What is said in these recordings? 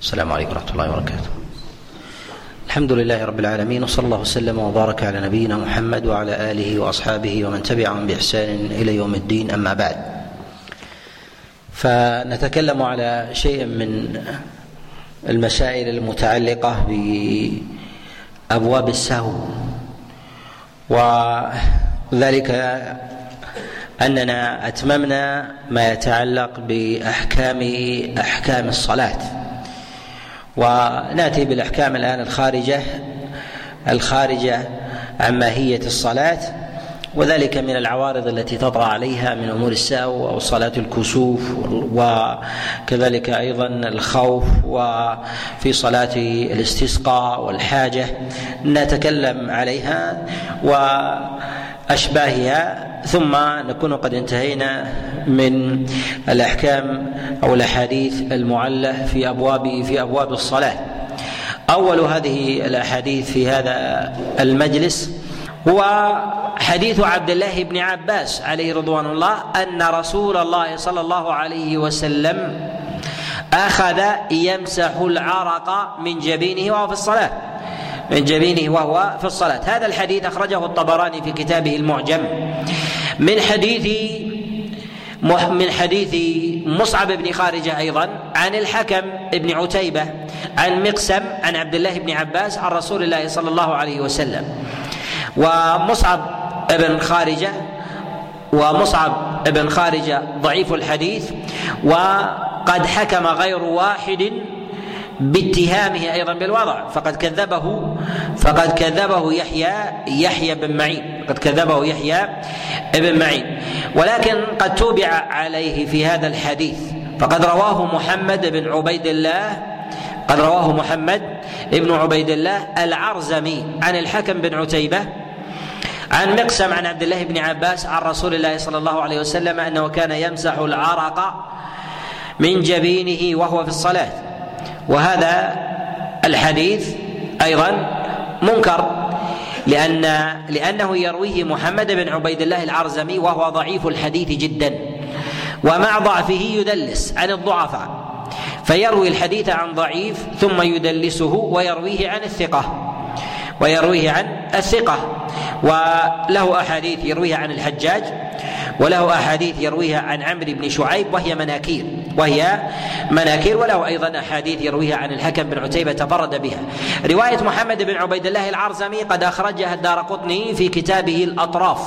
السلام عليكم ورحمة الله وبركاته. الحمد لله رب العالمين وصلى الله وسلم وبارك على نبينا محمد وعلى آله وأصحابه ومن تبعهم بإحسان إلى يوم الدين أما بعد. فنتكلم على شيء من المسائل المتعلقة بأبواب السهو وذلك أننا أتممنا ما يتعلق بأحكام أحكام الصلاة ونأتي بالأحكام الآن الخارجة الخارجة عن ماهية الصلاة وذلك من العوارض التي تطرا عليها من أمور السهو أو صلاة الكسوف وكذلك أيضا الخوف وفي صلاة الاستسقاء والحاجة نتكلم عليها. واشباهها ثم نكون قد انتهينا من الأحكام أو الأحاديث المعلة في أبواب في أبواب الصلاة. أول هذه الأحاديث في هذا المجلس هو حديث عبد الله بن عباس عليه رضوان الله أن رسول الله صلى الله عليه وسلم أخذ يمسح العرق من جبينه وهو في الصلاة. من جبينه وهو في الصلاة. هذا الحديث أخرجه الطبراني في كتابه المعجم من حديث من حديث مصعب بن خارجة أيضا عن الحكم بن عتيبة عن مقسم عن عبد الله بن عباس عن رسول الله صلى الله عليه وسلم. ومصعب بن خارجة ومصعب بن خارجة ضعيف الحديث وقد حكم غير واحد باتهامه أيضا بالوضع. فقد كذبه فقد كذبه يحيى يحيى بن معين. قد كذبه يحيى بن معين. ولكن قد توبع عليه في هذا الحديث. فقد رواه محمد بن عبيد الله قد رواه محمد بن عبيد الله العرزمي عن الحكم بن عتيبة عن مقسم عن عبد الله بن عباس عن رسول الله صلى الله عليه وسلم أنه كان يمسح العرق من جبينه وهو في الصلاة. وهذا الحديث أيضا منكر لأن لأنه يرويه محمد بن عبيد الله العرزمي وهو ضعيف الحديث جدا ومع ضعفه يدلس عن الضعفاء فيروي الحديث عن ضعيف ثم يدلسه ويرويه عن الثقة ويرويه عن الثقة وله أحاديث يرويها عن الحجاج وله أحاديث يرويها عن عمرو بن شعيب وهي مناكير. وهي مناكير وله أيضا أحاديث يرويها عن الحكم بن عتيبة تفرد بها. رواية محمد بن عبيد الله العرزمي قد أخرجها الدار قطني في كتابه الأطراف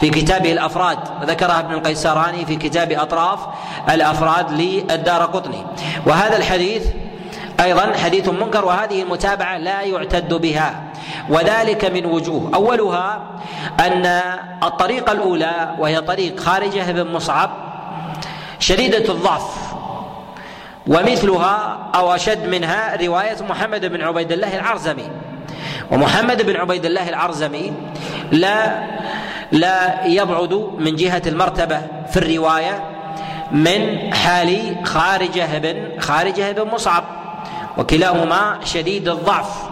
في كتابه الأفراد. ذكرها ابن القيسراني في كتاب أطراف الأفراد للدار قطني. وهذا الحديث أيضا حديث منكر وهذه المتابعة لا يعتد بها. وذلك من وجوه. أولها أن الطريقة الأولى وهي طريق خارجه بن مصعب شديدة الضعف. ومثلها أو أشد منها رواية محمد بن عبيد الله العرزمي. ومحمد بن عبيد الله العرزمي لا لا يبعد من جهة المرتبة في الرواية من حال خارجة بن خارجة بن مصعب وكلاهما شديد الضعف.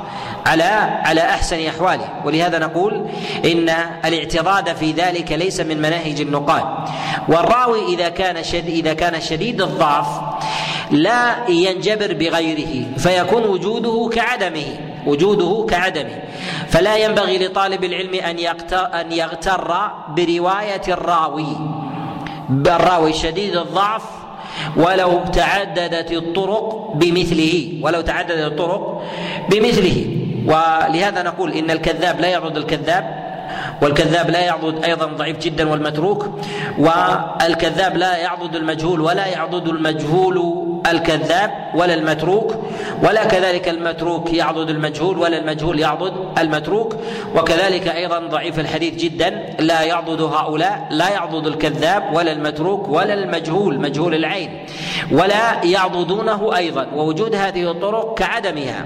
على على أحسن أحواله. ولهذا نقول إن الاعتراض في ذلك ليس من مناهج النقاد. والراوي إذا كان شديد إذا كان شديد الضعف لا ينجبر بغيره فيكون وجوده كعدمه وجوده كعدمه. فلا ينبغي لطالب العلم أن أن يغتر برواية الراوي. الراوي شديد الضعف ولو تعددت الطرق بمثله ولو تعددت الطرق بمثله. ولهذا نقول إن الكذاب لا يعضد الكذاب والكذاب لا يعضد أيضا ضعيف جدا والمتروك والكذاب لا يعضد المجهول ولا يعضد المجهول الكذاب ولا المتروك ولا كذلك المتروك يعضد المجهول ولا المجهول يعضد المتروك وكذلك أيضا ضعيف الحديث جدا لا يعضد هؤلاء لا يعضد الكذاب ولا المتروك ولا المجهول مجهول العين ولا يعضدونه أيضا ووجود هذه الطرق كعدمها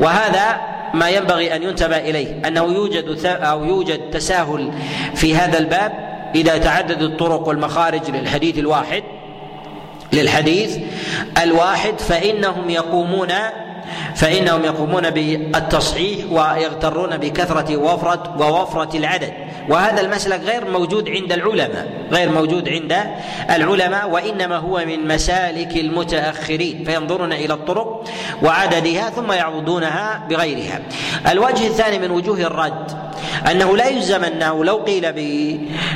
وهذا ما ينبغي أن ينتبه إليه أنه يوجد أو يوجد تساهل في هذا الباب إذا تعددت الطرق والمخارج للحديث الواحد. للحديث الواحد فإنهم يقومون فإنهم يقومون بالتصحيح ويغترون بكثرة وفره ووفرة العدد. وهذا المسلك غير موجود عند العلماء غير موجود عند العلماء وإنما هو من مسالك المتأخرين فينظرون إلى الطرق وعددها ثم يعضدونها بغيرها. الوجه الثاني من وجوه الرد أنه لا يلزم أنه لو قيل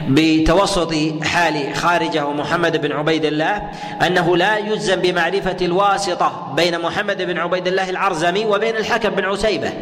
بتوسط حال خارجه محمد بن عبيد الله أنه لا يلزم بمعرفة الواسطة بين محمد بن عبيد الله العرزمي وبين الحكم بن عتيبه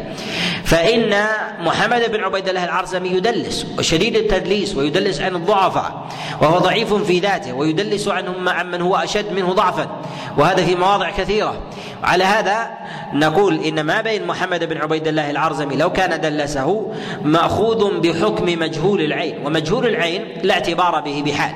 فإن محمد بن عبيد الله العرزمي يدلس وشديد التدليس ويدلس عن الضعفاء وهو ضعيف في ذاته ويدلس عنهم عن من هو أشد منه ضعفا وهذا في مواضع كثيرة. على هذا نقول إن ما بين محمد بن عبيد الله العرزمي لو كان دلسه مأخوذ بحكم مجهول العين ومجهول العين لا اعتبار به بحال.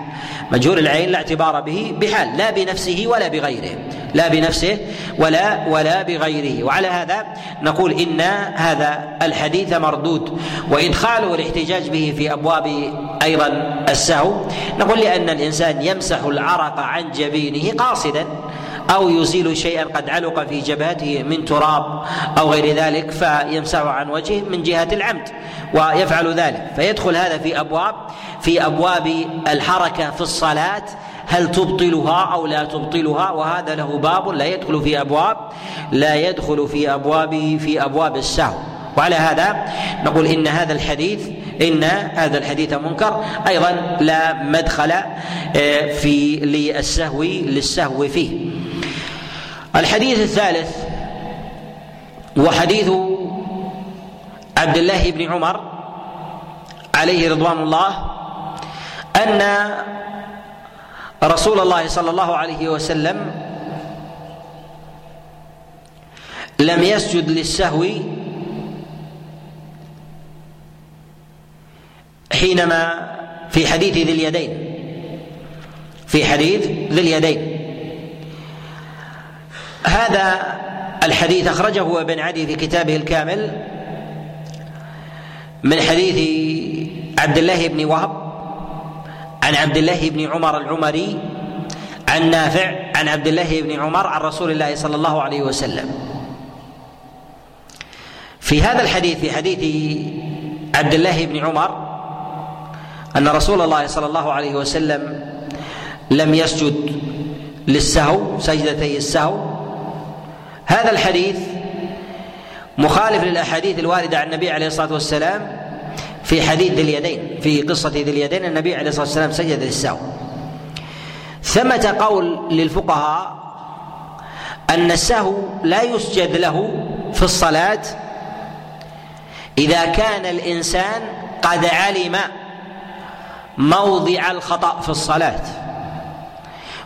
مجهول العين لا اعتبار به بحال لا بنفسه ولا بغيره. لا بنفسه ولا ولا بغيره. وعلى هذا نقول إن هذا الحديث مردود. وادخاله الاحتجاج به في أبواب أيضا السهو نقول لأن الإنسان يمسح العرق عن جبينه قاصدا أو يزيل شيئا قد علق في جبهته من تراب أو غير ذلك فيمسحه عن وجهه من جهة العمد ويفعل ذلك. فيدخل هذا في أبواب في أبواب الحركة في الصلاة هل تبطلها أو لا تبطلها؟ وهذا له باب لا يدخل في أبواب لا يدخل في أبواب في أبواب السهو. وعلى هذا نقول إن هذا الحديث إن هذا الحديث منكر. أيضا لا مدخل آه، في للسهو للسهو فيه. الحديث الثالث هو حديث عبد الله بن عمر عليه رضوان الله أن رسول الله صلى الله عليه وسلم لم يسجد للسهو حينما في حديث ذي اليدين. في حديث ذي اليدين. هذا الحديث أخرجه أبن عدي في كتابه الكامل من حديث عبد الله بن وهب عن عبد الله بن عمر العمري عن نافع عن عبد الله بن عمر عن رسول الله صلى الله عليه وسلم. في هذا الحديث في حديث عبد الله بن عمر أن رسول الله صلى الله عليه وسلم لم يسجد للسهو سجدتي السهو. هذا الحديث مخالف للأحاديث الواردة عن النبي عليه الصلاة والسلام في حديث ذي اليدين في قصة ذي اليدين النبي عليه الصلاة والسلام سجد للسهو. ثمة قول للفقهاء أن السهو لا يسجد له في الصلاة إذا كان الإنسان قد علم موضع الخطأ في الصلاة.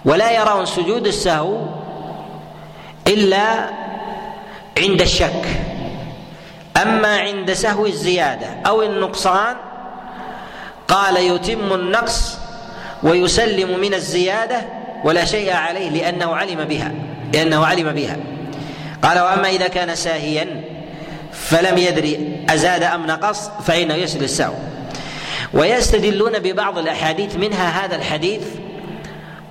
ولا يرون سجود السهو إلا عند الشك. أما عند سهو الزيادة أو النقصان قال يتم النقص ويسلم من الزيادة ولا شيء عليه لأنه علم بها لأنه علم بها. قال وأما إذا كان ساهيا فلم يدري أزاد أم نقص فإنه يسل السهو. ويستدلون ببعض الأحاديث منها هذا الحديث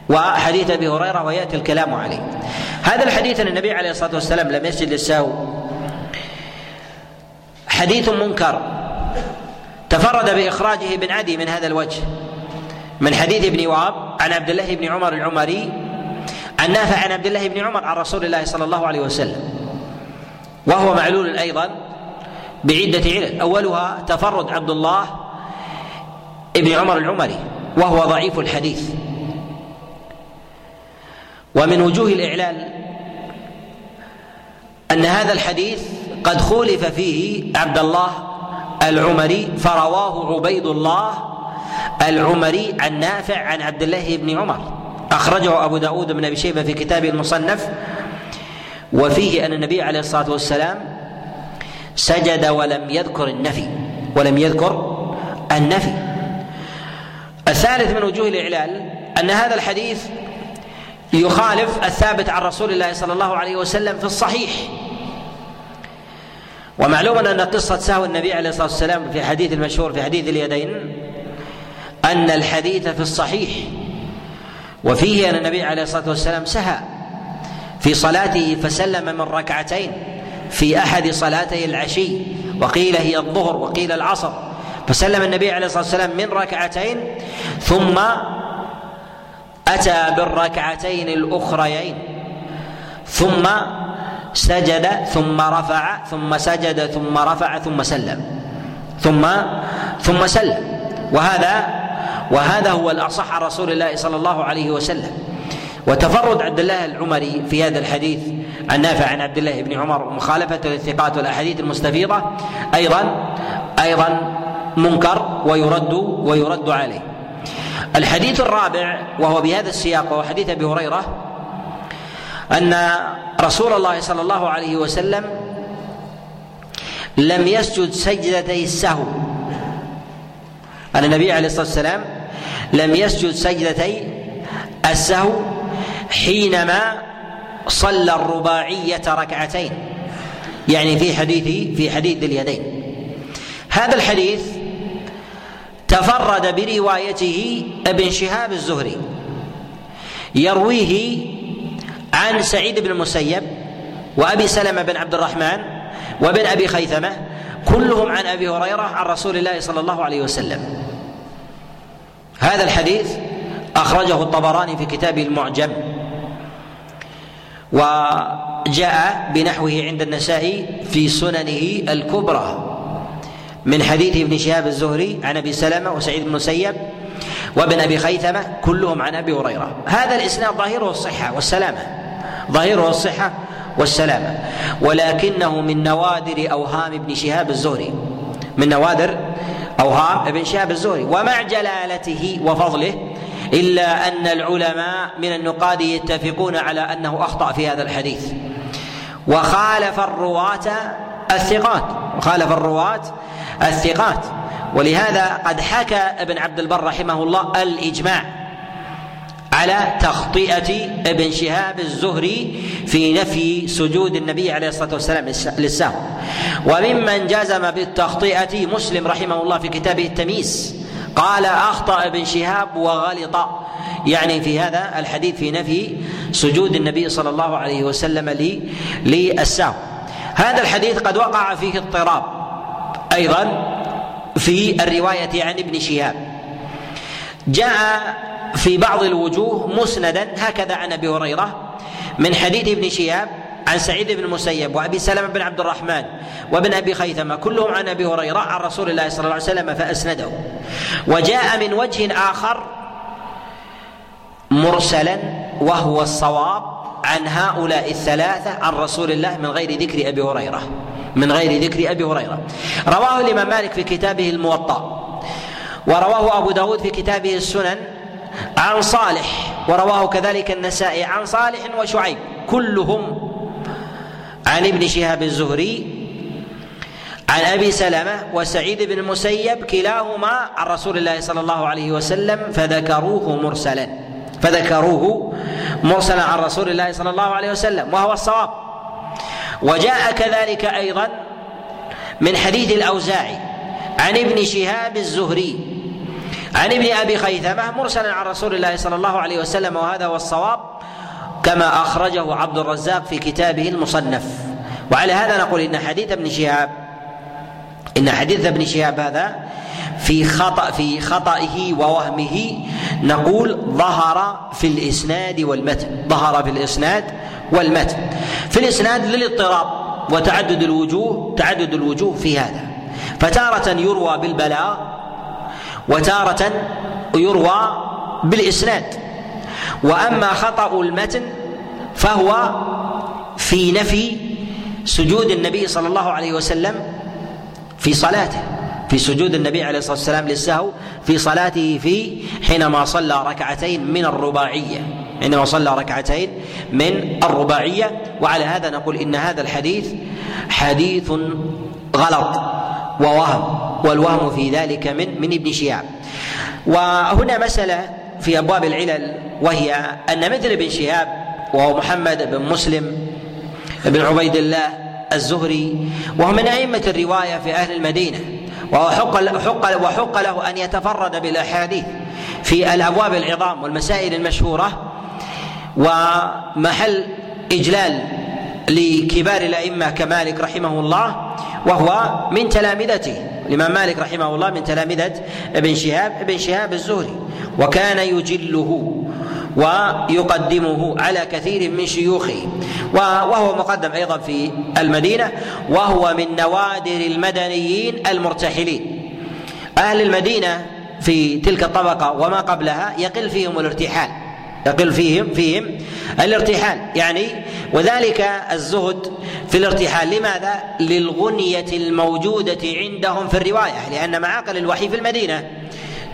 وحديث أبي هريرة ويأتي الكلام عليه. هذا الحديث أن النبي عليه الصلاة والسلام لم يسجد للسهو. حديث منكر. تفرد بإخراجه ابن عدي من هذا الوجه. من حديث ابن وهب عن عبد الله بن عمر العمري عن نافع عن عبد الله بن عمر عن رسول الله صلى الله عليه وسلم. وهو معلول أيضا بعدة علل. أولها تفرد عبد الله ابن عمر العمري وهو ضعيف الحديث. ومن وجوه الإعلال أن هذا الحديث قد خولف فيه عبد الله العمري فرواه عبيد الله العمري عن نافع عن عبد الله بن عمر. أخرجه أبو داود بن أبي شيبة في كتابه المصنف. وفيه أن النبي عليه الصلاة والسلام سجد ولم يذكر النفي ولم يذكر النفي. الثالث من وجوه الإعلال أن هذا الحديث يخالف الثابت عن رسول الله صلى الله عليه وسلم في الصحيح. ومعلوم أن قصة سهو النبي عليه الصلاة والسلام في حديث المشهور في حديث اليدين أن الحديث في الصحيح وفيه أن النبي عليه الصلاة والسلام سهى في صلاته فسلم من ركعتين في أحد صلاتي العشي وقيل هي الظهر وقيل العصر. فسلم النبي عليه الصلاة والسلام من ركعتين ثم أتى بالركعتين الأخريين ثم سجد ثم رفع ثم سجد ثم رفع ثم سلم ثم ثم سلم. وهذا وهذا هو الأصح عن رسول الله صلى الله عليه وسلم. وتفرد عبد الله العمري في هذا الحديث عن نافع عن عبد الله بن عمر ومخالفته للثقات والأحاديث المستفيضة أيضا أيضا منكر ويرد ويرد عليه. الحديث الرابع وهو بهذا السياق وهو حديث أبي هريرة أن رسول الله صلى الله عليه وسلم لم يسجد سجدتي السهو. أن النبي عليه الصلاة والسلام لم يسجد سجدتي السهو حينما صلى الرباعية ركعتين. يعني في حديث في حديث اليدين. هذا الحديث تفرد بروايته ابن شهاب الزهري. يرويه عن سعيد بن المسيب وأبي سلمة بن عبد الرحمن وابن أبي خيثمة كلهم عن أبي هريرة عن رسول الله صلى الله عليه وسلم. هذا الحديث أخرجه الطبراني في كتابه المعجم وجاء بنحوه عند النسائي في سننه الكبرى. من حديث ابن شهاب الزهري عن أبي سلمة وسعيد بن مسيب وابن أبي خيثمة كلهم عن أبي هريرة. هذا الإسناد ظاهره الصحة والسلامة. ظاهره الصحة والسلامة. ولكنه من نوادر أوهام ابن شهاب الزهري. من نوادر أوهام ابن شهاب الزهري. ومع جلالته وفضله إلا أن العلماء من النقاد يتفقون على أنه أخطأ في هذا الحديث. وخالف الرواة الثقات. وخالف الرواة الثقات. ولهذا قد حكى ابن عبد البر رحمه الله الإجماع على تخطئة ابن شهاب الزهري في نفي سجود النبي عليه الصلاة والسلام للسهو. وممن جزم بالتخطئة مسلم رحمه الله في كتابه التمييز. قال أخطأ ابن شهاب وغلط. يعني في هذا الحديث في نفي سجود النبي صلى الله عليه وسلم للسهو. هذا الحديث قد وقع فيه اضطراب. أيضا في الرواية عن ابن شهاب. جاء في بعض الوجوه مسندا هكذا عن أبي هريرة من حديث ابن شهاب عن سعيد بن المسيب وأبي سلمة بن عبد الرحمن وابن أبي خيثمة كلهم عن أبي هريرة عن رسول الله صلى الله عليه وسلم فأسنده. وجاء من وجه آخر مرسلا وهو الصواب عن هؤلاء الثلاثة عن رسول الله من غير ذكر أبي هريرة. من غير ذكر أبي هريرة. رواه الإمام مالك في كتابه الموطأ ورواه أبو داود في كتابه السنن عن صالح ورواه كذلك النسائي عن صالح وشعيب. كلهم عن ابن شهاب الزهري عن أبي سلمة وسعيد بن المسيب كلاهما عن رسول الله صلى الله عليه وسلم فذكروه مرسلا فذكروه مرسلا عن رسول الله صلى الله عليه وسلم وهو الصواب. وجاء كذلك أيضا من حديث الأوزاعي عن ابن شهاب الزهري عن ابن أبي خيثمة مرسلا عن رسول الله صلى الله عليه وسلم وهذا هو الصواب كما أخرجه عبد الرزاق في كتابه المصنف. وعلى هذا نقول إن حديث ابن شهاب إن حديث ابن شهاب هذا في خطأ في خطئه ووهمه نقول ظهر في الإسناد والمتن ظهر في الإسناد والمتن. في الإسناد للاضطراب وتعدد الوجوه تعدد الوجوه في هذا. فتارة يروى بالبلاغ وتارة يروى بالإسناد. وأما خطأ المتن فهو في نفي سجود النبي صلى الله عليه وسلم في صلاته في سجود النبي عليه الصلاة والسلام للسهو في صلاته في حينما صلى ركعتين من الرباعية. حينما صلى ركعتين من الرباعية وعلى هذا نقول إن هذا الحديث حديث غلط ووهم والوهم في ذلك من من ابن شهاب. وهنا مسألة في أبواب العلل وهي أن مثل ابن شهاب وهو محمد بن مسلم بن عبيد الله الزهري وهو من أئمة الرواية في أهل المدينة وحق حق وحق له أن يتفرد بالأحاديث في الأبواب العظام والمسائل المشهورة ومحل إجلال لكبار الأئمة كمالك رحمه الله وهو من تلامذته. الإمام مالك رحمه الله من تلامذة ابن شهاب ابن شهاب الزهري. وكان يجله ويقدمه على كثير من شيوخه. وهو مقدم أيضا في المدينة وهو من نوادر المدنيين المرتحلين. أهل المدينة في تلك الطبقة وما قبلها يقل فيهم الارتحال. يقل فيهم فيهم الارتحال. يعني وذلك الزهد في الارتحال. لماذا؟ للغنية الموجودة عندهم في الرواية لأن معاقل الوحي في المدينة.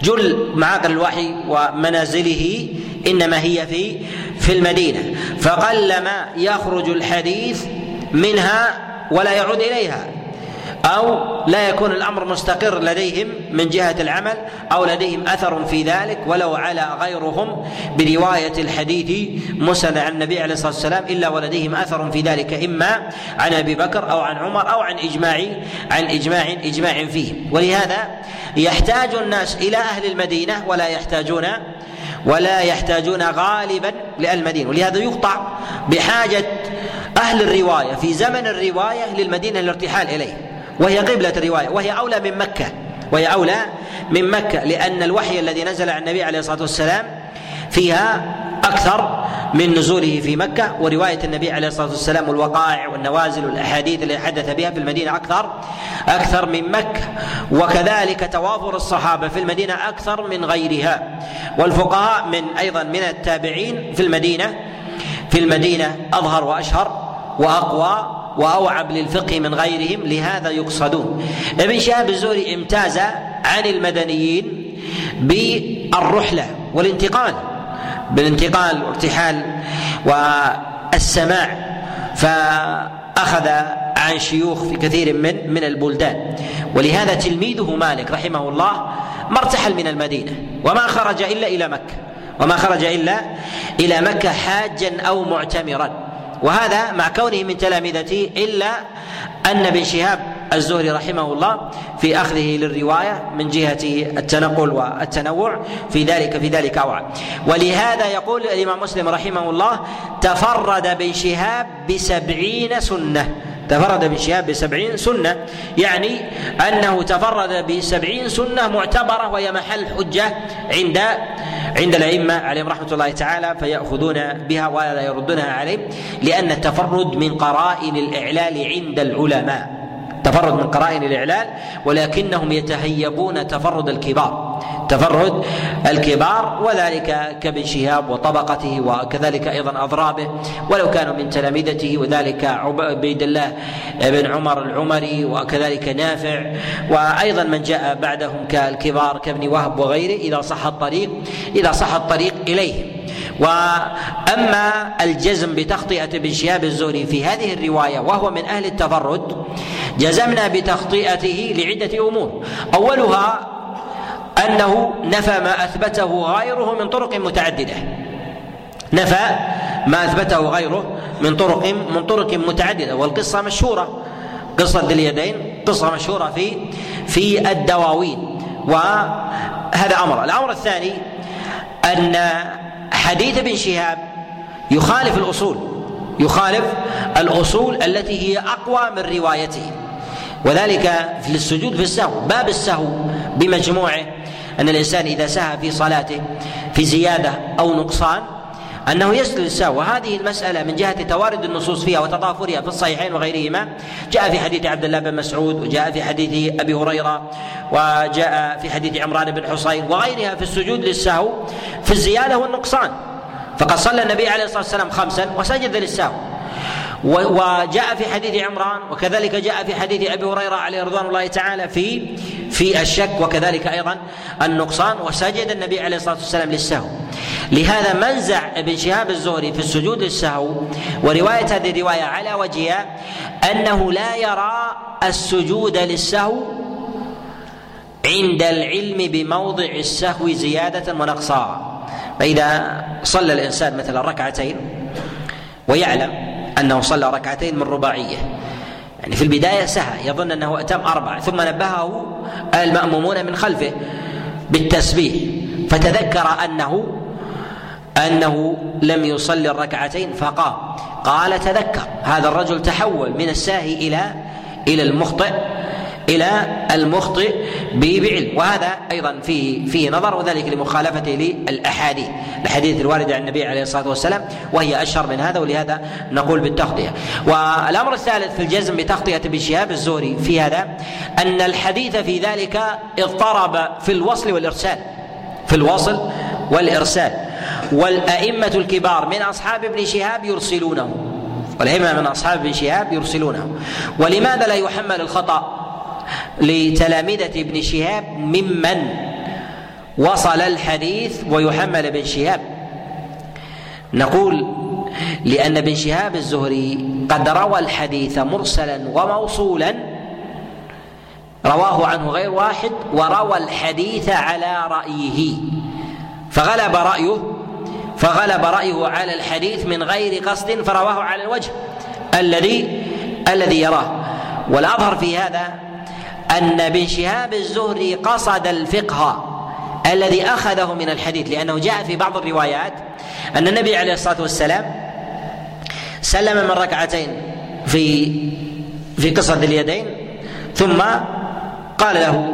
جل معاقل الوحي ومنازله إنما هي في في المدينة. فقلما يخرج الحديث منها ولا يعود إليها. أو لا يكون الأمر مستقر لديهم من جهة العمل أو لديهم أثر في ذلك ولو على غيرهم برواية الحديث مسند عن النبي عليه الصلاة والسلام إلا ولديهم أثر في ذلك إما عن أبي بكر أو عن عمر أو عن إجماع عن إجماع إجماع فيه. ولهذا يحتاج الناس إلى أهل المدينة ولا يحتاجون ولا يحتاجون غالبا للمدينه ولهذا يقطع بحاجة أهل الرواية في زمن الرواية للمدينة الارتحال إليه. وهي قبلة الرواية وهي أولى من مكة وهي أولى من مكة لأن الوحي الذي نزل على النبي عليه الصلاة والسلام فيها أكثر من نزوله في مكة ورواية النبي عليه الصلاة والسلام والوقائع والنوازل والأحاديث التي حدث بها في المدينة أكثر أكثر من مكة وكذلك توافر الصحابة في المدينة أكثر من غيرها والفقهاء من أيضا من التابعين في المدينة في المدينة أظهر وأشهر وأقوى وأوعب للفقه من غيرهم لهذا يقصدون. ابن شهاب الزهري امتاز عن المدنيين بالرحلة والانتقال بالانتقال والارتحال والسماع فأخذ عن شيوخ في كثير من من البلدان. ولهذا تلميذه مالك رحمه الله ما ارتحل من المدينة وما خرج إلا إلى مكة وما خرج إلا إلى مكة حاجا أو معتمرا. وهذا مع كونه من تلامذته إلا أن ابن شهاب الزهري رحمه الله في أخذه للرواية من جهة التنقل والتنوع في ذلك في ذلك اوعى ولهذا يقول الإمام مسلم رحمه الله تفرد ابن شهاب بسبعين سنة. تفرد ابن شهاب بسبعين سنة يعني أنه تفرد بسبعين سنة معتبرة وهي محل حجة عند عند الأئمة عليهم رحمة الله تعالى فيأخذون بها ولا يردونها عليه لأن التفرد من قرائن الإعلال عند العلماء. تفرد من قرائن الإعلال ولكنهم يتهيبون تفرد الكبار. تفرد الكبار وذلك كابن شهاب وطبقته وكذلك أيضا أضرابه ولو كانوا من تلامذته وذلك عبيد الله بن عمر العمري وكذلك نافع وأيضا من جاء بعدهم كالكبار كابن وهب وغيره إذا صح الطريق إذا صح الطريق إليهم وأما الجزم بتخطئة ابن شهاب الزهري في هذه الرواية وهو من أهل التفرد جزمنا بتخطئته لعدة أمور. أولها أنه نفى ما أثبته غيره من طرق متعددة. نفى ما أثبته غيره من طرق من طرق متعددة والقصة مشهورة. قصة ذي اليدين قصة مشهورة في في الدواوين وهذا أمر. الأمر الثاني أن حديث ابن شهاب يخالف الأصول يخالف الأصول التي هي أقوى من روايته. وذلك في السجود في السهو باب السهو بمجموعه أن الإنسان إذا سهى في صلاته في زيادة أو نقصان أنه يسجد السهو وهذه المسألة من جهة توارد النصوص فيها وتضافرها في الصحيحين وغيرهما. جاء في حديث عبد الله بن مسعود وجاء في حديث أبي هريرة وجاء في حديث عمران بن حصين وغيرها في السجود للسهو في الزيادة والنقصان. فقد صلى النبي عليه الصلاة والسلام خمسا وسجد للسهو. وجاء في حديث عمران وكذلك جاء في حديث أبي هريرة عليه رضوان الله تعالى في في الشك وكذلك أيضا النقصان وسجد النبي عليه الصلاة والسلام للسهو. لهذا منزع ابن شهاب الزهري في السجود للسهو ورواية هذه الرواية على وجهها أنه لا يرى السجود للسهو عند العلم بموضع السهو زيادة ونقصا. فإذا صلى الإنسان مثلا ركعتين ويعلم أنه صلى ركعتين من رباعية. يعني في البداية سهى يظن أنه أتم أربع ثم نبهه المأمومون من خلفه بالتسبيح فتذكر أنه أنه لم يصلي الركعتين فقام. قال تذكر هذا الرجل تحول من الساهي إلى إلى المخطئ إلى المخطئ بعلم وهذا أيضا فيه فيه نظر وذلك لمخالفته للأحاديث الاحاديث الوارده عن النبي عليه الصلاة والسلام وهي أشهر من هذا ولهذا نقول بالتغطية. والأمر الثالث في الجزم بتغطية ابن شهاب الزهري في هذا أن الحديث في ذلك اضطرب في الوصل والإرسال. في الوصل والإرسال. والأئمة الكبار من أصحاب ابن شهاب يرسلونه. والأئمة من أصحاب ابن شهاب يرسلونه. ولماذا لا يحمل الخطأ؟ لتلامذة ابن شهاب ممن وصل الحديث ويحمل ابن شهاب. نقول لأن ابن شهاب الزهري قد روى الحديث مرسلا وموصولا رواه عنه غير واحد وروى الحديث على رأيه. فغلب رأيه فغلب رأيه على الحديث من غير قصد فرواه على الوجه الذي الذي يراه. والأظهر في هذا أن ابن شهاب الزهري قصد الفقه الذي أخذه من الحديث لأنه جاء في بعض الروايات أن النبي عليه الصلاة والسلام سلم من ركعتين في في قصة اليدين ثم قال له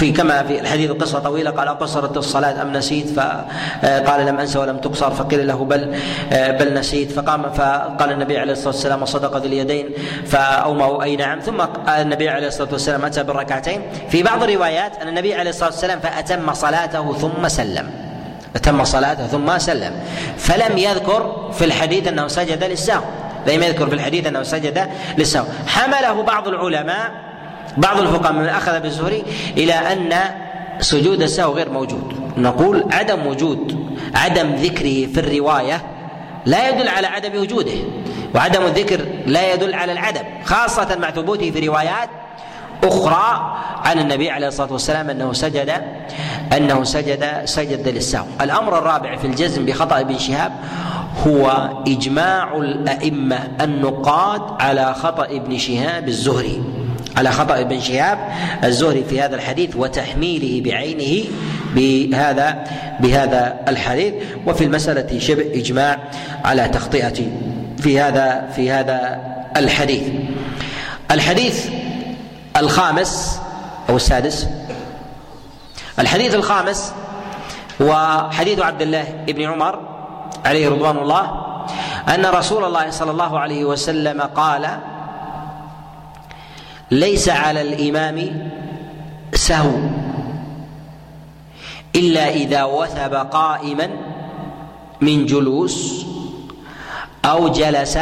في كما في الحديث قصة طويلة قال قصرت الصلاة أم نسيت؟ فقال لم أنسى ولم تقصر فقيل له بل بل نسيت. فقام فقال النبي عليه الصلاة والسلام وصدق ذي اليدين. فاومه أي نعم. ثم النبي عليه الصلاة والسلام أتى بالركعتين؟ في بعض الروايات أن النبي عليه الصلاة والسلام فأتم صلاته ثم سلم. أتم صلاته ثم سلم. فلم يذكر في الحديث أنه سجد للسهو. لم يذكر في الحديث أنه سجد للسهو. حمله بعض العلماء بعض الفقهاء من أخذ بالزهري إلى أن سجود السهو غير موجود. نقول عدم وجود عدم ذكره في الرواية لا يدل على عدم وجوده وعدم الذكر لا يدل على العدم خاصة مع ثبوته في روايات أخرى عن النبي عليه الصلاة والسلام أنه سجد أنه سجد سجد للسهو. الأمر الرابع في الجزم بخطأ ابن شهاب هو إجماع الأئمة النقاد على خطأ ابن شهاب الزهري. على خطأ ابن شهاب الزهري في هذا الحديث وتحميله بعينه بهذا بهذا الحديث. وفي المسألة شبه إجماع على تخطئة في هذا في هذا الحديث. الحديث الخامس أو السادس. الحديث الخامس هو حديث عبد الله بن عمر عليه رضوان الله أن رسول الله صلى الله عليه وسلم قال ليس على الإمام سهو إلا إذا وثب قائما من جلوس أو جلس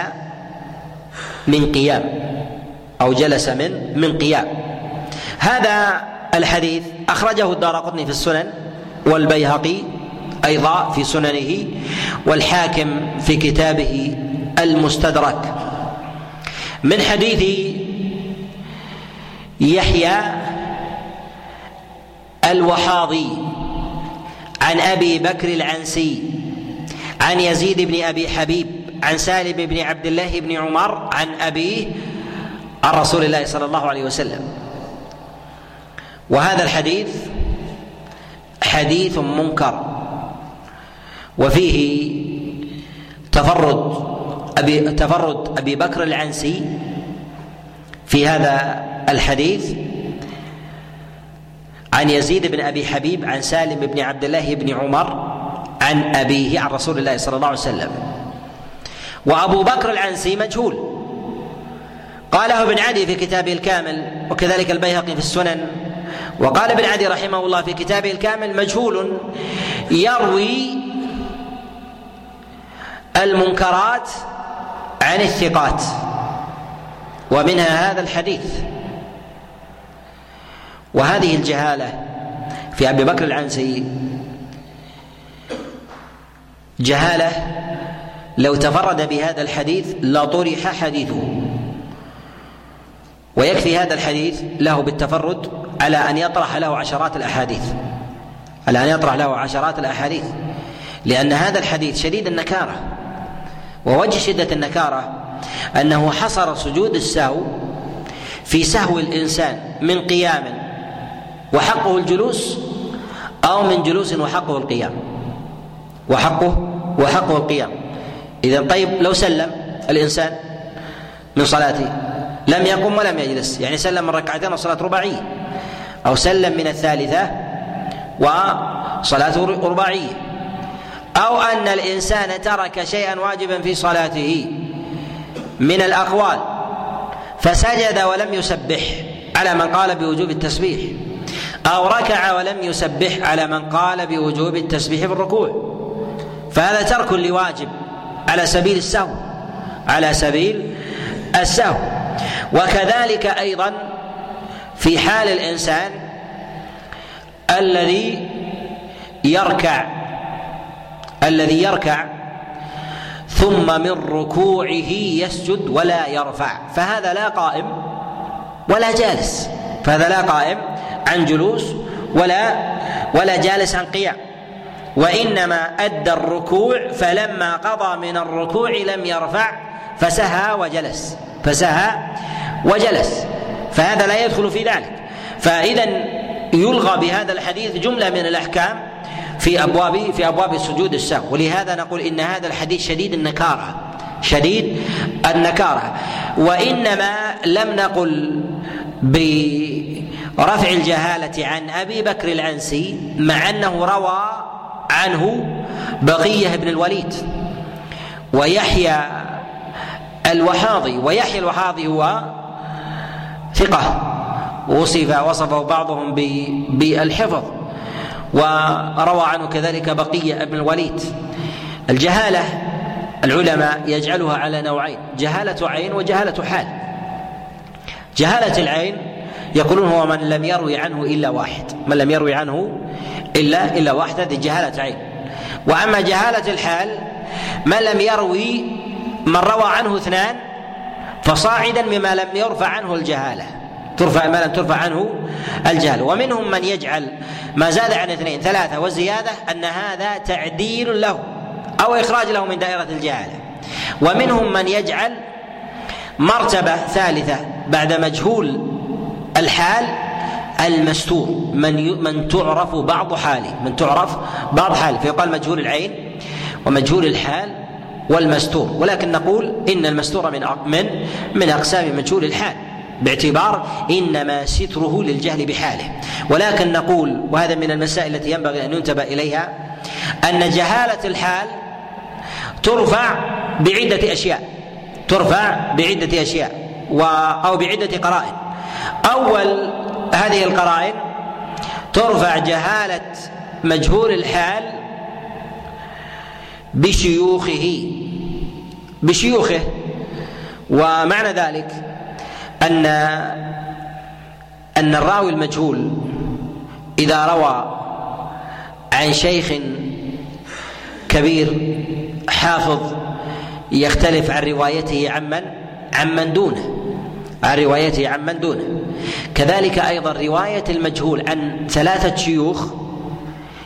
من قيام أو جلس من من قيام. هذا الحديث أخرجه الدار قطني في السنن والبيهقي أيضا في سننه والحاكم في كتابه المستدرك. من حديث يحيى الوحاضي عن أبي بكر العنسي عن يزيد بن أبي حبيب عن سالم بن عبد الله بن عمر عن أبيه عن رسول الله صلى الله عليه وسلم. وهذا الحديث حديث منكر وفيه تفرد أبي تفرد أبي بكر العنسي في هذا الحديث عن يزيد بن أبي حبيب عن سالم بن عبد الله بن عمر عن أبيه عن رسول الله صلى الله عليه وسلم. وأبو بكر العنسي مجهول. قاله ابن عدي في كتابه الكامل وكذلك البيهقي في السنن. وقال ابن عدي رحمه الله في كتابه الكامل مجهول يروي المنكرات عن الثقات. ومنها هذا الحديث. وهذه الجهالة في أبي بكر العنسي جهالة لو تفرد بهذا الحديث لطرح حديثه. ويكفي هذا الحديث له بالتفرد على أن يطرح له عشرات الأحاديث. على أن يطرح له عشرات الأحاديث. لأن هذا الحديث شديد النكارة. ووجه شدة النكارة أنه حصر سجود السهو في سهو الإنسان من قيام وحقه الجلوس أو من جلوس وحقه القيام. وحقه وحقه القيام. إذا طيب لو سلم الإنسان من صلاته لم يقم ولم يجلس يعني سلم من ركعتين وصلاة رباعية أو سلم من الثالثة وصلاته رباعية أو أن الإنسان ترك شيئا واجبا في صلاته من الأقوال فسجد ولم يسبح على من قال بوجوب التسبيح. أو ركع ولم يسبح على من قال بوجوب التسبيح بالركوع. فهذا ترك لواجب على سبيل السهو على سبيل السهو. وكذلك أيضا في حال الإنسان الذي يركع الذي يركع ثم من ركوعه يسجد ولا يرفع فهذا لا قائم ولا جالس فهذا لا قائم عن جلوس ولا ولا جالس عن قيام. وإنما أدى الركوع فلما قضى من الركوع لم يرفع فسهى وجلس فسهى وجلس. فهذا لا يدخل في ذلك. فاذا يلغى بهذا الحديث جملة من الأحكام في أبواب في أبواب سجود السهو ولهذا نقول إن هذا الحديث شديد النكارة شديد النكارة. وإنما لم نقل برفع الجهالة عن أبي بكر العنسي مع أنه روى عنه بقية بن الوليد. ويحيى الوحاضي ويحيى الوحاضي هو ثقة. وصف وصفه بعضهم بالحفظ. وروى عنه كذلك بقية بن الوليد. الجهالة العلماء يجعلها على نوعين جهالة عين وجهالة حال. جهالة العين يقولون هو من لم يروي عنه إلا واحد. من لم يروي عنه إلا إلا واحد هذه جهالة عين. وأما جهالة الحال من لم يروي من روى عنه اثنان فصاعدا مما لم يرفع عنه الجهالة. ترفع ما لم ترفع عنه الجهل ومنهم من يجعل ما زاد عن اثنين ثلاثة والزيادة أن هذا تعديل له أو إخراج له من دائرة الجهالة. ومنهم من يجعل مرتبة ثالثة بعد مجهول الحال المستور من من تعرف بعض حاله من تعرف بعض حاله. فيقال مجهول العين ومجهول الحال والمستور. ولكن نقول إن المستور من من من أقسام مجهول الحال باعتبار إنما ستره للجهل بحاله. ولكن نقول وهذا من المسائل التي ينبغي أن ينتبه إليها أن جهالة الحال ترفع بعدة أشياء ترفع بعدة أشياء و أو بعدة قرائن. أول هذه القرائن ترفع جهالة مجهول الحال بشيوخه بشيوخه. ومعنى ذلك أن أن الراوي المجهول إذا روى عن شيخ كبير حافظ يختلف عن روايته عمن عمن دونه عن روايته عن من دونه. كذلك أيضا رواية المجهول عن ثلاثة شيوخ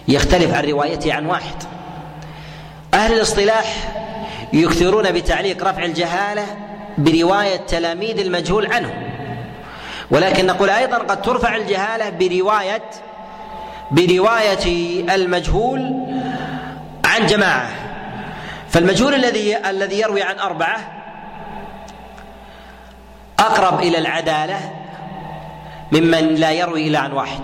يختلف عن روايته عن واحد. أهل الاصطلاح يكثرون بتعليق رفع الجهالة برواية تلاميذ المجهول عنه. ولكن نقول أيضا قد ترفع الجهالة بروايه برواية المجهول عن جماعة. فالمجهول الذي الذي يروي عن أربعة أقرب إلى العدالة ممن لا يروي إلا عن واحد.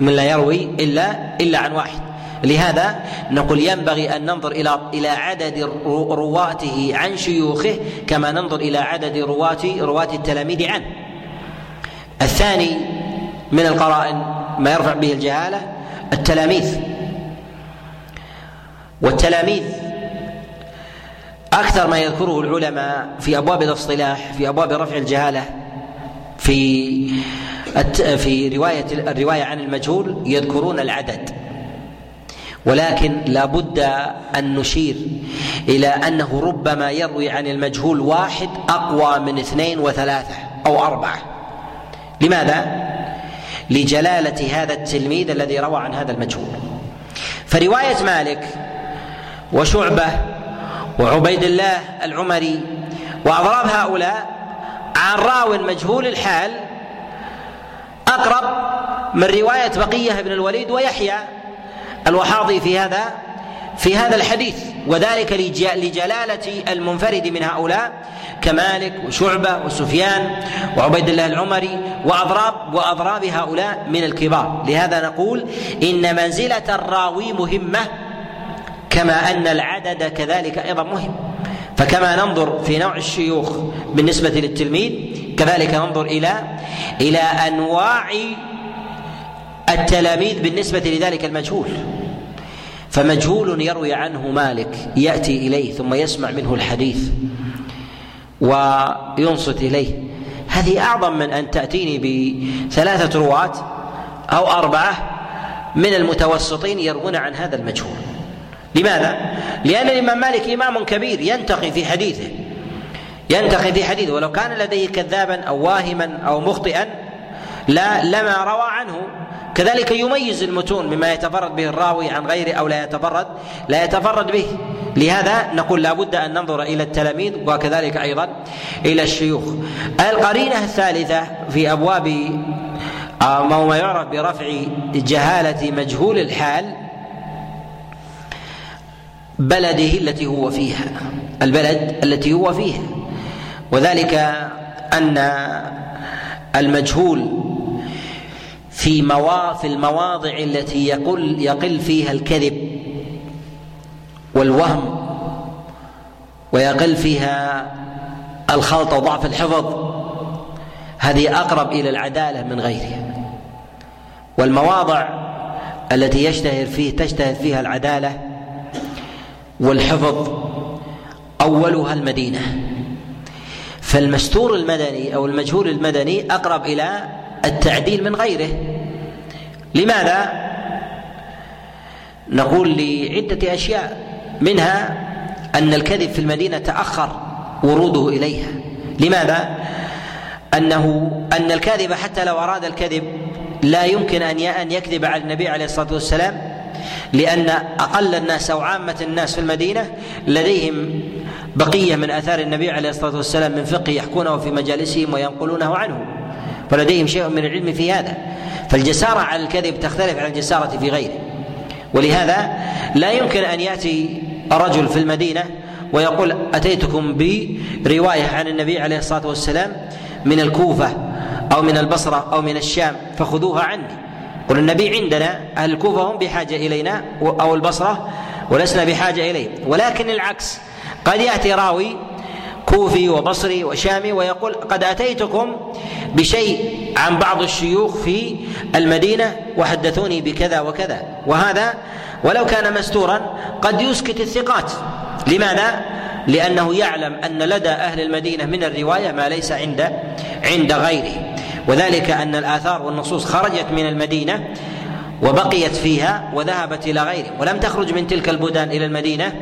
من لا يروي إلا إلا عن واحد. لهذا نقول ينبغي أن ننظر إلى إلى عدد رواته عن شيوخه كما ننظر إلى عدد رواة رواة التلاميذ عنه. الثاني من القرائن ما يرفع به الجهالة التلاميذ. والتلاميذ أكثر ما يذكره العلماء في أبواب الاصطلاح في أبواب رفع الجهالة في في رواية الرواية عن المجهول يذكرون العدد. ولكن لا بد أن نشير إلى أنه ربما يروي عن المجهول واحد أقوى من اثنين وثلاثة أو أربعة. لماذا؟ لجلالة هذا التلميذ الذي روى عن هذا المجهول. فرواية مالك وشعبة وعبيد الله العمري واضراب هؤلاء عن راو مجهول الحال أقرب من رواية بقية بن الوليد ويحيى الوحاضي في هذا في هذا الحديث وذلك لجلالة المنفرد من هؤلاء كمالك وشعبة وسفيان وعبيد الله العمري وأضراب وأضراب هؤلاء من الكبار. لهذا نقول إن منزلة الراوي مهمة كما أن العدد كذلك أيضا مهم. فكما ننظر في نوع الشيوخ بالنسبة للتلميذ كذلك ننظر إلى إلى أنواع التلاميذ بالنسبة لذلك المجهول. فمجهول يروي عنه مالك يأتي إليه ثم يسمع منه الحديث وينصت إليه. هذه أعظم من أن تأتيني بثلاثة رواة أو أربعة من المتوسطين يروون عن هذا المجهول. لماذا؟ لأن الإمام مالك إمام كبير ينتقي في حديثه. ينتقي في حديثه. ولو كان لديه كذابا أو واهما أو مخطئا لا لما روى عنه. كذلك يميز المتون مما يتفرد به الراوي عن غيره أو لا يتفرد. لا يتفرد به. لهذا نقول لا بد أن ننظر إلى التلاميذ وكذلك أيضا إلى الشيوخ. القرينة الثالثة في أبواب آه، ما يعرف برفع جهالة مجهول الحال بلده التي هو فيها البلد التي هو فيها. وذلك أن المجهول في موا في المواضع التي يقل يقل فيها الكذب والوهم ويقل فيها الخلط وضعف الحفظ هذه أقرب إلى العدالة من غيرها. والمواضع التي يشتهر فيه تشتهر فيها العدالة والحفظ أولها المدينة. فالمستور المدني أو المجهول المدني أقرب إلى التعديل من غيره. لماذا؟ نقول لعدة أشياء. منها أن الكذب في المدينة تأخر وروده إليها. لماذا؟ أنه أن الكاذب حتى لو أراد الكذب لا يمكن أن أن يكذب على النبي عليه الصلاة والسلام لأن أقل الناس أو عامة الناس في المدينة لديهم بقية من آثار النبي عليه الصلاة والسلام من فقه يحكونه في مجالسهم وينقلونه عنه. ولديهم شيء من العلم في هذا. فالجسارة على الكذب تختلف عن الجسارة في غيره. ولهذا لا يمكن أن يأتي رجل في المدينة ويقول أتيتكم برواية عن النبي عليه الصلاة والسلام من الكوفة أو من البصرة أو من الشام فخذوها عني. قل النبي عندنا أهل الكوفة هم بحاجة إلينا أو البصرة ولسنا بحاجة إليه. ولكن العكس قد يأتي راوي كوفي وبصري وشامي ويقول قد أتيتكم بشيء عن بعض الشيوخ في المدينة وحدثوني بكذا وكذا. وهذا ولو كان مستورا قد يسكت الثقات. لماذا؟ لأنه يعلم أن لدى أهل المدينة من الرواية ما ليس عند عند غيره. وذلك أن الآثار والنصوص خرجت من المدينة وبقيت فيها وذهبت إلى غيره ولم تخرج من تلك البلدان إلى المدينة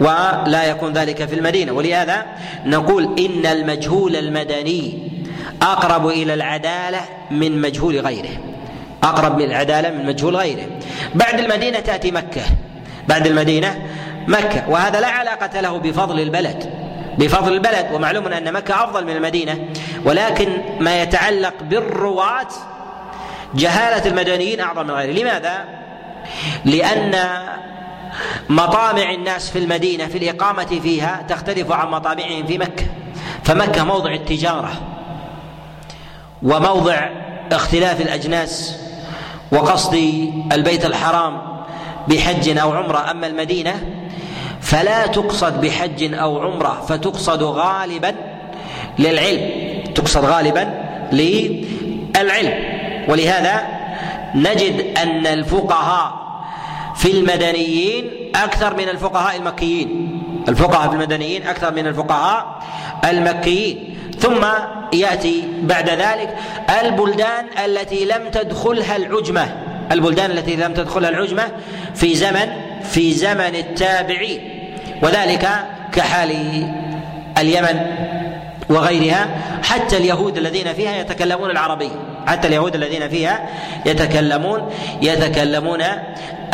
ولا يكون ذلك في المدينة ولهذا نقول إن المجهول المدني أقرب إلى العدالة من مجهول غيره. أقرب من العدالة من مجهول غيره. بعد المدينة تأتي مكة. بعد المدينة مكة. وهذا لا علاقة له بفضل البلد. بفضل البلد. ومعلوم أن مكة أفضل من المدينة. ولكن ما يتعلق بالرواة جهالة المدنيين أعظم من غيره لماذا؟ لأن مطامع الناس في المدينة في الإقامة فيها تختلف عن مطامعهم في مكة. فمكة موضع التجارة وموضع اختلاف الأجناس وقصد البيت الحرام بحج أو عمرة. أما المدينة فلا تقصد بحج أو عمرة فتقصد غالبا للعلم تقصد غالبا للعلم. ولهذا نجد أن الفقهاء في المدنيين أكثر من الفقهاء المكيين. الفقهاء في المدنيين أكثر من الفقهاء المكيين. ثم يأتي بعد ذلك البلدان التي لم تدخلها العجمة. البلدان التي لم تدخلها العجمة في زمن في زمن التابعين. وذلك كحال اليمن. وغيرها حتى اليهود الذين فيها يتكلمون العربية حتى اليهود الذين فيها يتكلمون يتكلمون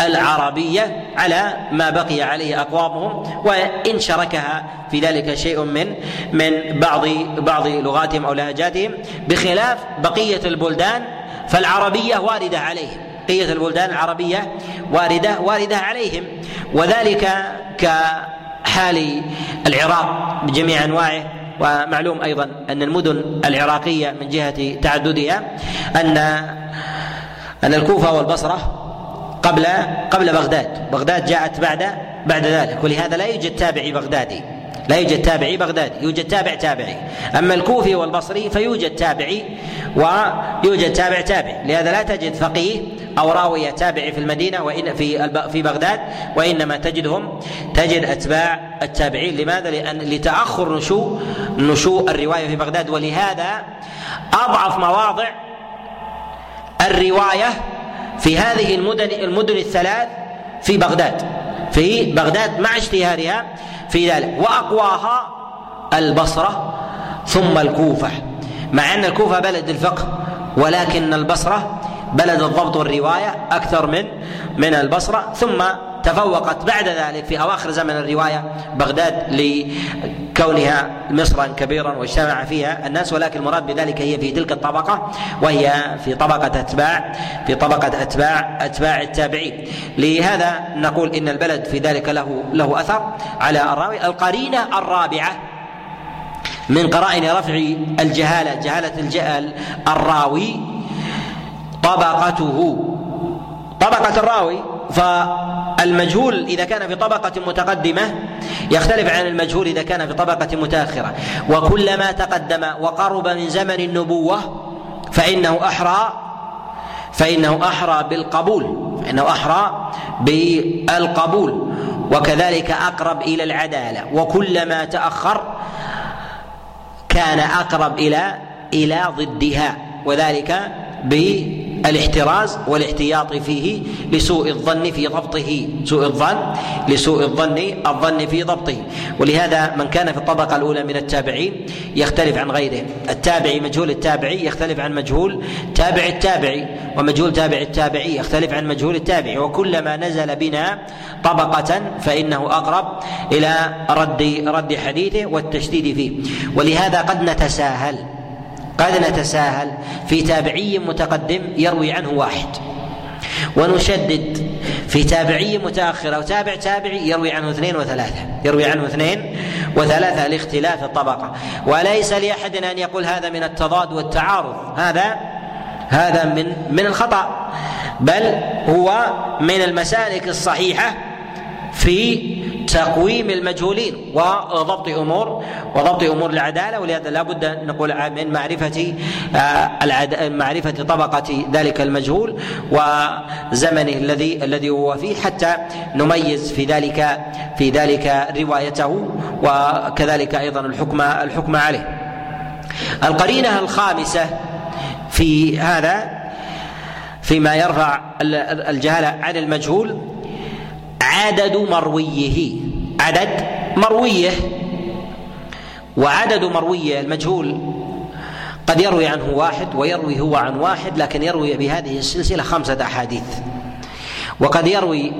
العربية على ما بقي عليه أقوامهم وإن شركها في ذلك شيء من من بعض بعض لغاتهم أو لهجاتهم بخلاف بقية البلدان فالعربية واردة عليهم. بقية البلدان العربية واردة واردة عليهم. وذلك كحال العراق بجميع أنواعه. ومعلوم أيضا أن المدن العراقية من جهة تعددها أن أن الكوفة والبصرة قبل قبل بغداد بغداد جاءت بعد بعد ذلك ولهذا لا يوجد تابعي بغدادي. لا يوجد تابعي بغدادي يوجد تابع تابعي. أما الكوفي والبصري فيوجد تابعي ويوجد تابع تابعي لهذا لا تجد فقيه أو راويه تابعي في المدينة وان في في بغداد وإنما تجدهم تجد أتباع التابعين. لماذا؟ لأن لتأخر نشوء نشوء الرواية في بغداد. ولهذا أضعف مواضع الرواية في هذه المدن المدن الثلاث في بغداد. في بغداد مع اشتهارها في ذلك. وأقواها البصرة ثم الكوفة. مع أن الكوفة بلد الفقه ولكن البصرة بلد الضبط والرواية أكثر من من البصرة. ثم تفوقت بعد ذلك في أواخر زمن الرواية بغداد لكونها مصرا كبيرا واجتمع فيها الناس ولكن المراد بذلك هي في تلك الطبقة وهي في طبقة أتباع في طبقة أتباع أتباع التابعين. لهذا نقول إن البلد في ذلك له له أثر على الراوي. القرينة الرابعة من قرائن رفع الجهالة جهالة الجهل الراوي طبقته. طبقة الراوي فالمجهول إذا كان في طبقة متقدمة يختلف عن المجهول إذا كان في طبقة متأخرة. وكلما تقدم وقرب من زمن النبوة فإنه أحرى فإنه أحرى بالقبول فإنه أحرى بالقبول. وكذلك أقرب إلى العدالة. وكلما تأخر كان أقرب إلى إلى ضدها. وذلك بالاحتراز والاحتياط فيه لسوء الظن في ضبطه. سوء الظن لسوء الظن الظن في ضبطه. ولهذا من كان في الطبقة الأولى من التابعين يختلف عن غيره. التابعي مجهول التابعي يختلف عن مجهول تابع التابعي ومجهول تابع التابعي يختلف عن مجهول التابعي. وكلما نزل بنا طبقة فإنه أقرب إلى رد رد حديثه والتشديد فيه. ولهذا قد نتساهل. قد نتساهل في تابعي متقدم يروي عنه واحد. ونشدد في تابعي متأخر أو تابع تابعي يروي عنه اثنين وثلاثة. يروي عنه اثنين وثلاثة لاختلاف الطبقة. وليس لأحد أن يقول هذا من التضاد والتعارض. هذا هذا من من الخطأ. بل هو من المسالك الصحيحة في تقويم المجهولين وضبط امور وضبط أمور العدالة ولهذا لا بد نقول من معرفة آه، معرفة طبقة ذلك المجهول وزمنه الذي الذي هو فيه حتى نميز في ذلك في ذلك روايته وكذلك أيضا الحكم الحكم عليه. القرينة الخامسة في هذا فيما يرفع الجهاله عن المجهول عدد مرويه. عدد مرويه. وعدد مرويه المجهول قد يروي عنه واحد ويروي هو عن واحد لكن يروي بهذه السلسلة خمسة أحاديث. وقد يروي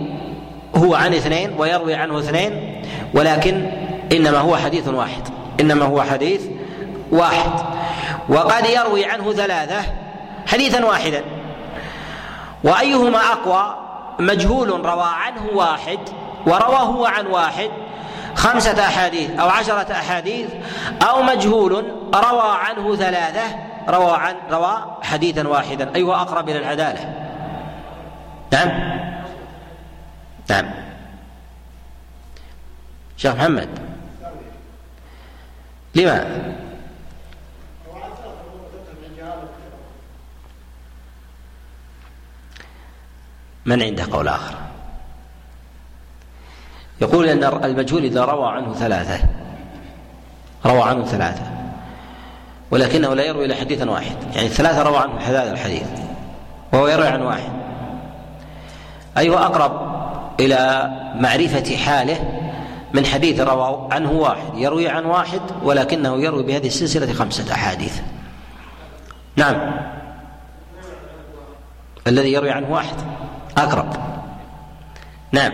هو عن اثنين ويروي عنه اثنين ولكن إنما هو حديث واحد. إنما هو حديث واحد. وقد يروي عنه ثلاثة حديثا واحدا. وأيهما أقوى؟ مجهول روى عنه واحد وروى هو عن واحد خمسة أحاديث أو عشرة أحاديث أو مجهول روى عنه ثلاثة روى عن روى حديثا واحدا أيها أقرب إلى العدالة. نعم. نعم. شيخ محمد. لما؟ من عنده قول آخر. يقول أن المجهول إذا روى عنه ثلاثة. روى عنه ثلاثة. ولكنه لا يروي إلا حديثا واحد. يعني الثلاثة روى عنه هذا الحديث. وهو يروي عن واحد. أيها أقرب إلى معرفة حاله من حديث روى عنه واحد. يروي عن واحد ولكنه يروي بهذه السلسلة خمسة أحاديث. نعم. الذي يروي عنه واحد. أقرب. نعم.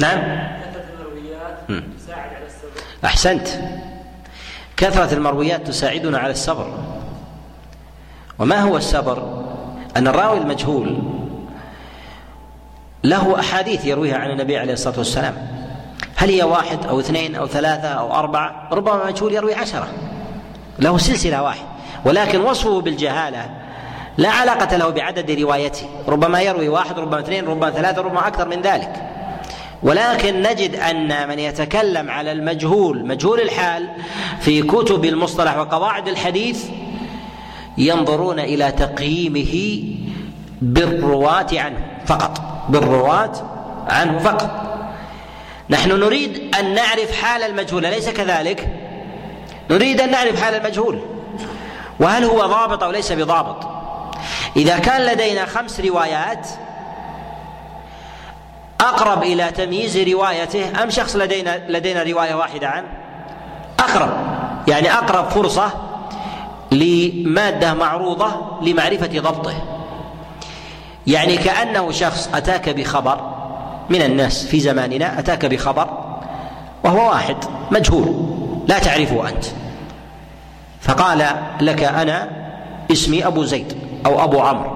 نعم. أحسنت. كثرة المرويات تساعدنا على الصبر. وما هو الصبر؟ أن الراوي المجهول له أحاديث يرويها عن النبي عليه الصلاة والسلام. هل هي واحد أو اثنين أو ثلاثة أو أربعة؟ ربما مجهول يروي عشرة. له سلسلة واحد. ولكن وصفه بالجهالة لا علاقة له بعدد روايته. ربما يروي واحد ربما اثنين ربما ثلاثة ربما أكثر من ذلك. ولكن نجد أن من يتكلم على المجهول مجهول الحال في كتب المصطلح وقواعد الحديث ينظرون إلى تقييمه بالرواة عنه فقط. بالرواة عنه فقط. نحن نريد أن نعرف حال المجهول أليس كذلك؟ نريد أن نعرف حال المجهول. وهل هو ضابط أو ليس بضابط؟ إذا كان لدينا خمس روايات أقرب إلى تمييز روايته أم شخص لدينا لدينا رواية واحدة عنه أقرب يعني أقرب فرصة لمادة معروضة لمعرفة ضبطه. يعني كأنه شخص أتاك بخبر من الناس في زماننا أتاك بخبر وهو واحد مجهول لا تعرفه أنت. فقال لك أنا اسمي أبو زيد أو أبو عمرو.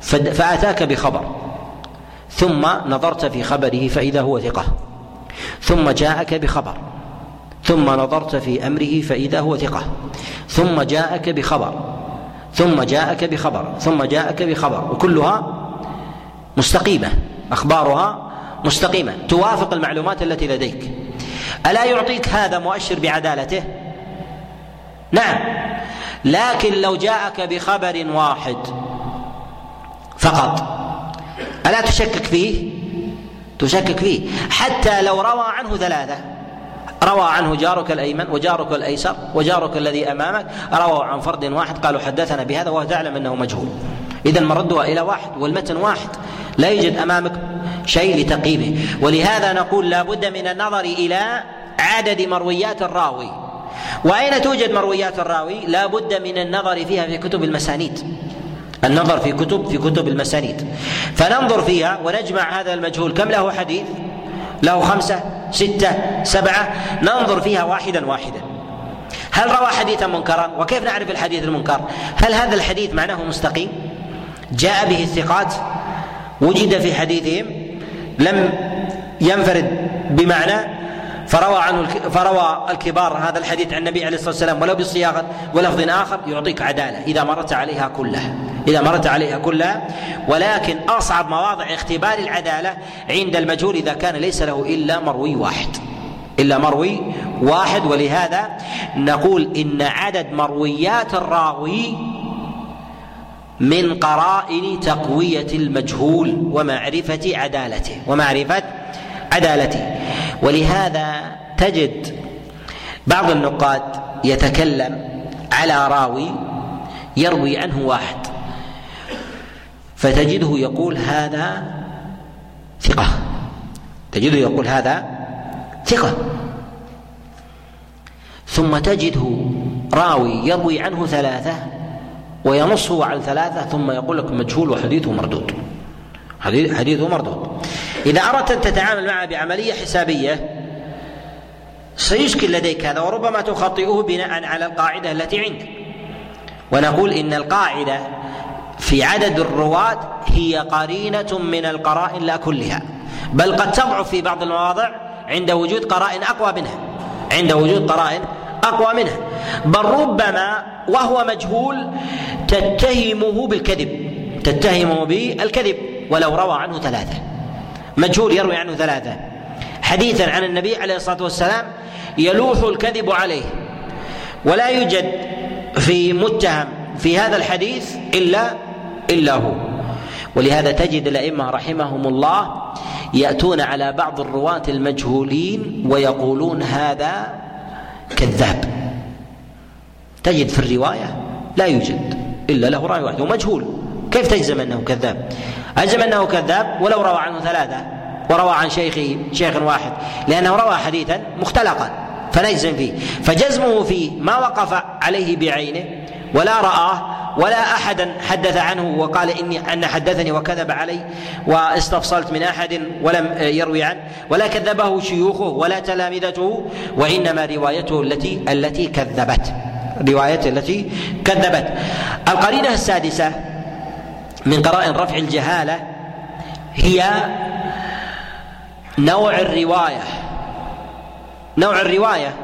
فآتاك بخبر. ثم نظرت في خبره فإذا هو ثقة. ثم جاءك بخبر. ثم نظرت في أمره فإذا هو ثقة. ثم جاءك بخبر. ثم جاءك بخبر. ثم جاءك بخبر. وكلها مستقيمة. أخبارها مستقيمة. توافق المعلومات التي لديك. ألا يعطيك هذا مؤشر بعدالته؟ نعم. لكن لو جاءك بخبر واحد فقط ألا تشكك فيه؟ تشكك فيه. حتى لو روى عنه ثلاثة. روى عنه جارك الأيمن وجارك الأيسر وجارك الذي أمامك. رووا عن فرد واحد قالوا حدثنا بهذا وهو تعلم أنه مجهول. إذا مردها إلى واحد والمتن واحد. لا يوجد أمامك شيء لتقييمه. ولهذا نقول لا بد من النظر إلى عدد مرويات الراوي. وأين توجد مرويات الراوي؟ لا بد من النظر فيها في كتب المسانيد. النظر في كتب في كتب المسانيد. فننظر فيها ونجمع هذا المجهول. كم له حديث؟ له خمسة ستة سبعة. ننظر فيها واحدا واحدا. هل روى حديثا منكرا؟ وكيف نعرف الحديث المنكر؟ هل هذا الحديث معناه مستقيم؟ جاء به الثقات؟ وجد في حديثهم؟ لم ينفرد بمعنى فروى عنه فروى الكبار هذا الحديث عن النبي عليه الصلاة والسلام ولو بصياغة ولفظ آخر يعطيك عدالة إذا مرت عليها كلها إذا مرت عليها كلها. ولكن أصعب مواضع اختبار العدالة عند المجهول إذا كان ليس له إلا مروي واحد إلا مروي واحد. ولهذا نقول إن عدد مرويات الراوي من قرائن تقوية المجهول ومعرفة عدالته ومعرفة عدالته ولهذا تجد بعض النقاد يتكلم على راوي يروي عنه واحد فتجده يقول هذا ثقة. تجده يقول هذا ثقة. ثم تجده راوي يروي عنه ثلاثة وينصه على ثلاثة ثم يقول لك مجهول وحديثه مردود. حديثه مردود. إذا أردت أن تتعامل معه بعملية حسابية سيشكل لديك هذا وربما تخطئه بناء على القاعدة التي عندك ونقول إن القاعدة في عدد الرواة هي قرينة من القرائن لا كلها بل قد تضعف في بعض المواضع عند وجود قرائن أقوى منها عند وجود قرائن أقوى منها. بل ربما وهو مجهول تتهمه بالكذب تتهمه بالكذب ولو روى عنه ثلاثة. مجهول يروي عنه ثلاثة. حديثا عن النبي عليه الصلاة والسلام يلوح الكذب عليه. ولا يوجد في متهم في هذا الحديث إلا إلا هو. ولهذا تجد الأئمة رحمهم الله يأتون على بعض الرواة المجهولين ويقولون هذا كذاب. تجد في الرواية لا يوجد إلا له راوي واحد ومجهول. كيف تجزم أنه كذاب؟ أجزم أنه كذاب ولو روى عنه ثلاثة وروى عن شيخه شيخ واحد لأنه روى حديثا مختلقا فنجزم فيه. فجزمه فيه ما وقف عليه بعينه ولا رآه ولا احدا حدث عنه وقال اني أن حدثني وكذب علي واستفصلت من أحد ولم يروي عنه ولا كذبه شيوخه ولا تلامذته وإنما روايته التي التي كذبت. روايته التي كذبت. القرينة السادسة من قرائن رفع الجهالة هي نوع الرواية. نوع الرواية.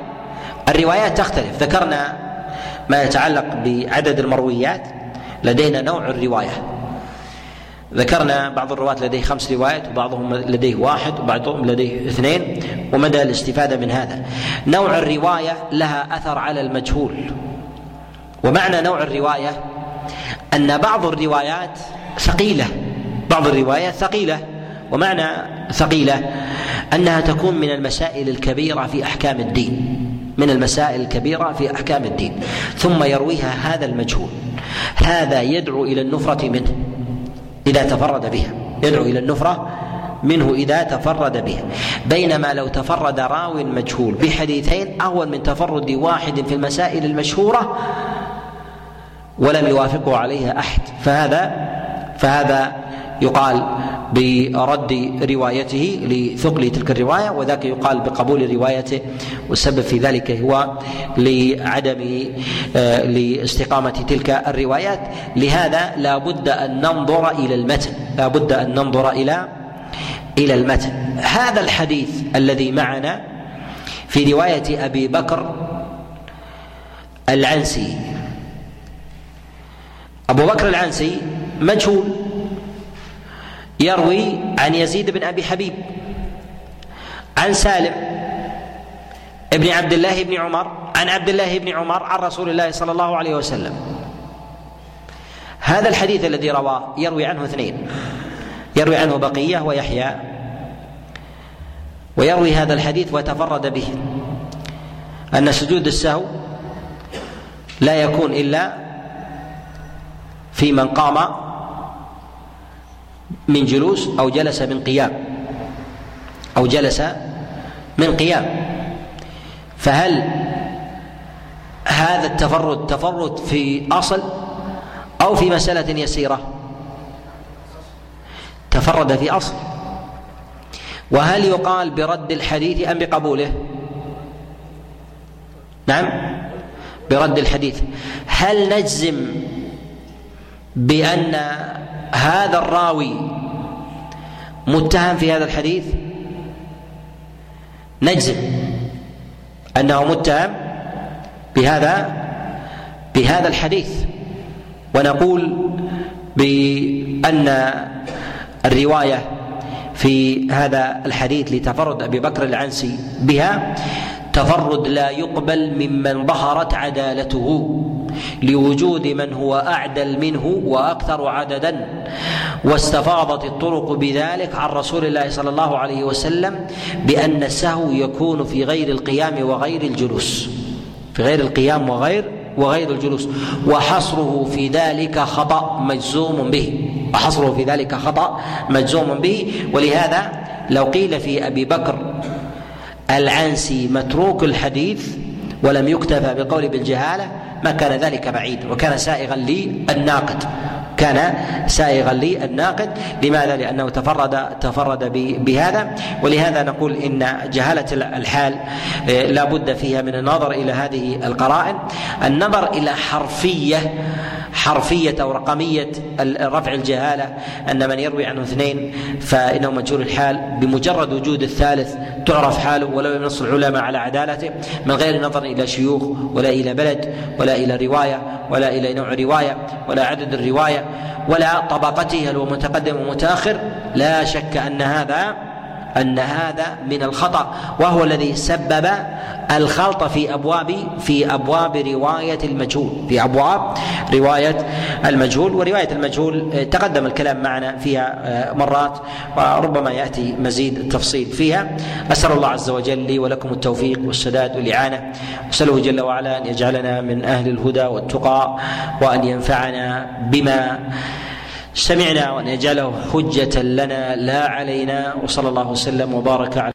الروايات تختلف. ذكرنا ما يتعلق بعدد المرويات. لدينا نوع الرواية. ذكرنا بعض الرواة لديه خمس روايات وبعضهم لديه واحد وبعضهم لديه اثنين ومدى الاستفادة من هذا. نوع الرواية لها أثر على المجهول. ومعنى نوع الرواية أن بعض الروايات ثقيلة بعض الروايات ثقيلة ومعنى ثقيلة أنها تكون من المسائل الكبيرة في أحكام الدين من المسائل الكبيرة في أحكام الدين. ثم يرويها هذا المجهول هذا يدعو إلى النفرة منه إذا تفرد بها يدعو إلى النفرة منه إذا تفرد بها. بينما لو تفرد راو مجهول بحديثين أهون من تفرد واحد في المسائل المشهورة ولم يوافقه عليها أحد. فهذا فهذا يقال برد روايته لثقل تلك الرواية وذاك يقال بقبول روايته والسبب في ذلك هو لعدم آه، لاستقامة تلك الروايات. لهذا لا بد أن ننظر إلى المتن. لا بد أن ننظر إلى إلى المتن. هذا الحديث الذي معنا في رواية أبي بكر العنسي أبو بكر العنسي مجهول يروي عن يزيد بن أبي حبيب عن سالم ابن عبد الله بن عمر عن عبد الله بن عمر عن رسول الله صلى الله عليه وسلم. هذا الحديث الذي رواه يروي عنه اثنين يروي عنه بقية ويحيى ويروي هذا الحديث وتفرد به أن سجود السهو لا يكون إلا في من قام من جلوس أو جلس من قيام أو جلس من قيام. فهل هذا التفرد تفرد في أصل أو في مسألة يسيرة؟ تفرد في أصل. وهل يقال برد الحديث أم بقبوله؟ نعم برد الحديث. هل نجزم بأن هذا الراوي متهم في هذا الحديث؟ نجزم أنه متهم بهذا بهذا الحديث. ونقول بأن الرواية في هذا الحديث لتفرد أبي بكر العنسي بها تفرد لا يقبل ممن ظهرت عدالته لوجود من هو أعدل منه وأكثر عددا واستفاضت الطرق بذلك عن رسول الله صلى الله عليه وسلم بأن السهو يكون في غير القيام وغير الجلوس في غير القيام وغير وغير الجلوس وحصره في ذلك خطأ مجزوم به وحصره في ذلك خطأ مجزوم به ولهذا لو قيل في أبي بكر العنسي متروك الحديث ولم يكتفى بقول بالجهالة ما كان ذلك بعيد وكان سائغا للناقد كان سائغا للناقد لماذا؟ لأنه تفرد تفرد بهذا. ولهذا نقول إن جهالة الحال آه، لا بد فيها من النظر إلى هذه القرائن. النظر إلى حرفية حرفية أو رقمية رفع الجهالة أن من يروي عنه اثنين فإنه مجهول الحال. بمجرد وجود الثالث تعرف حاله ولو ينص العلماء على عدالته. من غير نظر إلى شيوخ ولا إلى بلد ولا إلى رواية ولا إلى نوع رواية ولا عدد الرواية ولا طبقته هل هو متقدم ومتأخر لا شك أن هذا أن هذا من الخطأ وهو الذي سبب الخلط في أبواب في أبواب رواية المجهول في أبواب رواية المجهول ورواية المجهول آه، تقدم الكلام معنا فيها آه، مرات وربما يأتي مزيد تفصيل فيها. أسأل الله عز وجل لي ولكم التوفيق والسداد والإعانة. أسأله جل وعلا أن يجعلنا من أهل الهدى والتقى وأن ينفعنا بما سمعنا وأن يجعله حجة لنا لا علينا وصلى الله وسلم وبارك على